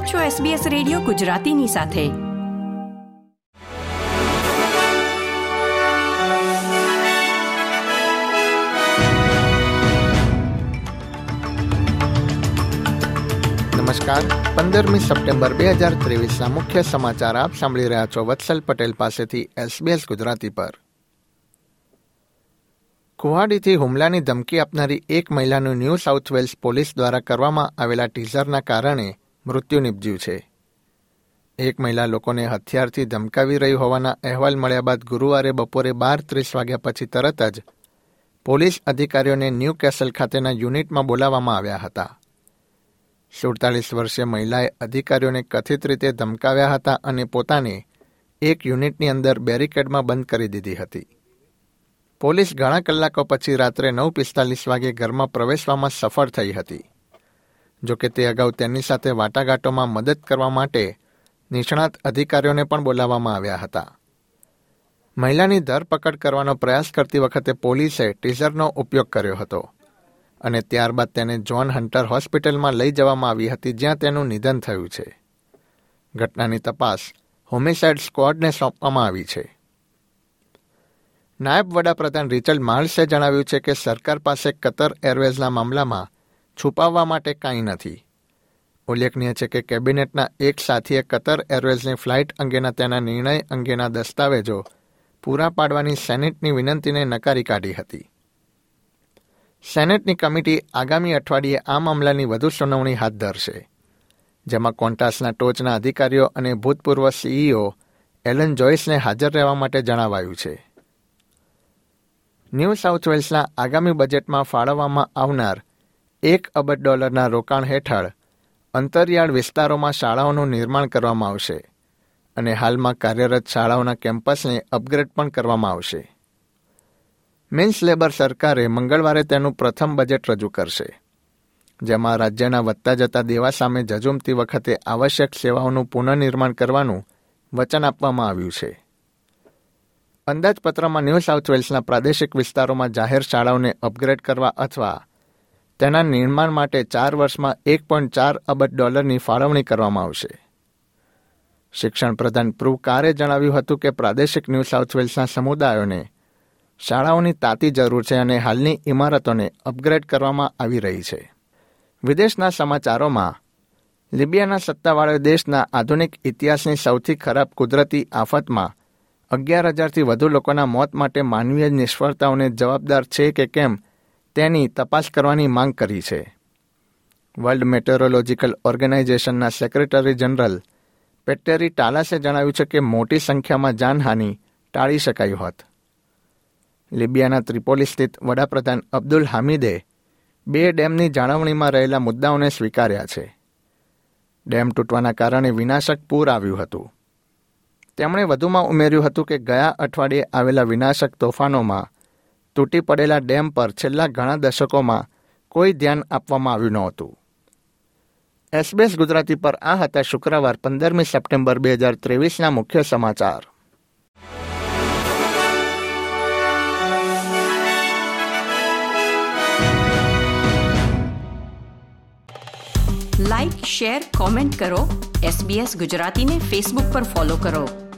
આપ છો SBS radio ગુજરાતીની સાથે. નમસ્કાર. પંદરમી સપ્ટેમ્બર બે હજાર ત્રેવીસના મુખ્ય સમાચાર આપ સાંભળી રહ્યા છો વત્સલ પટેલ પાસેથી એસબીએસ ગુજરાતી પર. કુહાડીથી હુમલાની ધમકી આપનારી એક મહિલાનું ન્યૂ સાઉથ વેલ્સ પોલીસ દ્વારા કરવામાં આવેલા ટીઝરના કારણે મૃત્યુ નિપજ્યું છે. એક મહિલા લોકોને હથિયારથી ધમકાવી રહી હોવાના અહેવાલ મળ્યા બાદ ગુરુવારે બપોરે બાર ત્રીસ વાગ્યા પછી તરત જ પોલીસ અધિકારીઓને ન્યૂ કેસલ ખાતેના યુનિટમાં બોલાવવામાં આવ્યા હતા. સુડતાલીસ વર્ષીય મહિલાએ અધિકારીઓને કથિત રીતે ધમકાવ્યા હતા અને પોતાને એક યુનિટની અંદર બેરિકેડમાં બંધ કરી દીધી હતી. પોલીસ ઘણા કલાકો પછી રાત્રે નવ પિસ્તાલીસ વાગે ઘરમાં પ્રવેશવામાં સફળ થઈ હતી. જોકે તે અગાઉ તેની સાથે વાટાઘાટોમાં મદદ કરવા માટે નિષ્ણાત અધિકારીઓને પણ બોલાવવામાં આવ્યા હતા. મહિલાની ધરપકડ કરવાનો પ્રયાસ કરતી વખતે પોલીસે ટીઝરનો ઉપયોગ કર્યો હતો અને ત્યારબાદ તેને જ્હોન હન્ટર હોસ્પિટલમાં લઈ જવામાં આવી હતી જ્યાં તેનું નિધન થયું છે. ઘટનાની તપાસ હોમિસાઇડ સ્ક્વોડને સોંપવામાં આવી છે. નાયબ વડાપ્રધાન રિચર્ડ માર્લ્સે જણાવ્યું છે કે સરકાર પાસે કતર એરવેઝના મામલામાં છુપાવવા માટે કાંઈ નથી. ઉલ્લેખનીય છે કે કેબિનેટના એક સાથીએ કતર એરવેઝની ફ્લાઇટ અંગેના તેના નિર્ણય અંગેના દસ્તાવેજો પૂરા પાડવાની સેનેટની વિનંતીને નકારી કાઢી હતી. સેનેટની કમિટી આગામી અઠવાડિયે આ મામલાની વધુ સુનાવણી હાથ ધરશે. જેમાં કોન્ટાસના ટોચના અધિકારીઓ અને ભૂતપૂર્વ સીઈઓ એલન જોઇસને હાજર રહેવા માટે જણાવાયું છે. ન્યૂ સાઉથ વેલ્સના આગામી બજેટમાં ફાળવવામાં આવનાર એક અબજ ડોલરના રોકાણ હેઠળ અંતરિયાળ વિસ્તારોમાં શાળાઓનું નિર્માણ કરવામાં આવશે અને હાલમાં કાર્યરત શાળાઓના કેમ્પસને અપગ્રેડ પણ કરવામાં આવશે. મિન્સ લેબર સરકારે મંગળવારે તેનું પ્રથમ બજેટ રજૂ કરશે, જેમાં રાજ્યના વધતા જતા દેવા સામે જજુમતી વખતે આવશ્યક સેવાઓનું પુનઃનિર્માણ કરવાનું વચન આપવામાં આવ્યું છે. અંદાજપત્રમાં ન્યૂ સાઉથ વેલ્સના પ્રાદેશિક વિસ્તારોમાં જાહેર શાળાઓને અપગ્રેડ કરવા અથવા તેના નિર્માણ માટે ચાર વર્ષમાં એક પોઈન્ટ ચાર અબજ ડોલરની ફાળવણી કરવામાં આવશે. શિક્ષણ પ્રધાન પ્રૂ કારે જણાવ્યું હતું કે પ્રાદેશિક ન્યૂ સાઉથ વેલ્સના સમુદાયોને શાળાઓની તાતી જરૂર છે અને હાલની ઇમારતોને અપગ્રેડ કરવામાં આવી રહી છે. વિદેશના સમાચારોમાં, લિબિયાના સત્તાવાળા દેશના આધુનિક ઇતિહાસની સૌથી ખરાબ કુદરતી આફતમાં અગિયાર હજારથી વધુ લોકોના મોત માટે માનવીય નિષ્ફળતાઓને જવાબદાર છે કે કેમ? તેની તપાસ કરવાની માંગ કરી છે. વર્લ્ડ મેટેરોલોજીકલ ઓર્ગેનાઇઝેશનના સેક્રેટરી જનરલ પેટેરી ટાલાસે જણાવ્યું છે કે મોટી સંખ્યામાં જાનહાનિ ટાળી શકાયું હોત. લિબિયાના ત્રિપોલી સ્થિત વડાપ્રધાન અબ્દુલ હામિદે બે ડેમની જાળવણીમાં રહેલા મુદ્દાઓને સ્વીકાર્યા છે. ડેમ તૂટવાના કારણે વિનાશક પૂર આવ્યું હતું. તેમણે વધુમાં ઉમેર્યું હતું કે ગયા અઠવાડિયે આવેલા વિનાશક તોફાનોમાં તૂટી પડેલા ડેમ પર છેલ્લા ઘણા દશકોમાં કોઈ ધ્યાન આપવામાં આવ્યું નહોતું. એસબીએસ ગુજરાતી પર આ હતા શુક્રવાર પંદરમી સપ્ટેમ્બર બે હજાર ત્રેવીસના મુખ્ય સમાચાર. લાઇક શેર કોમેન્ટ કરો. એસબીએસ ગુજરાતીને ફેસબુક પર ફોલો કરો.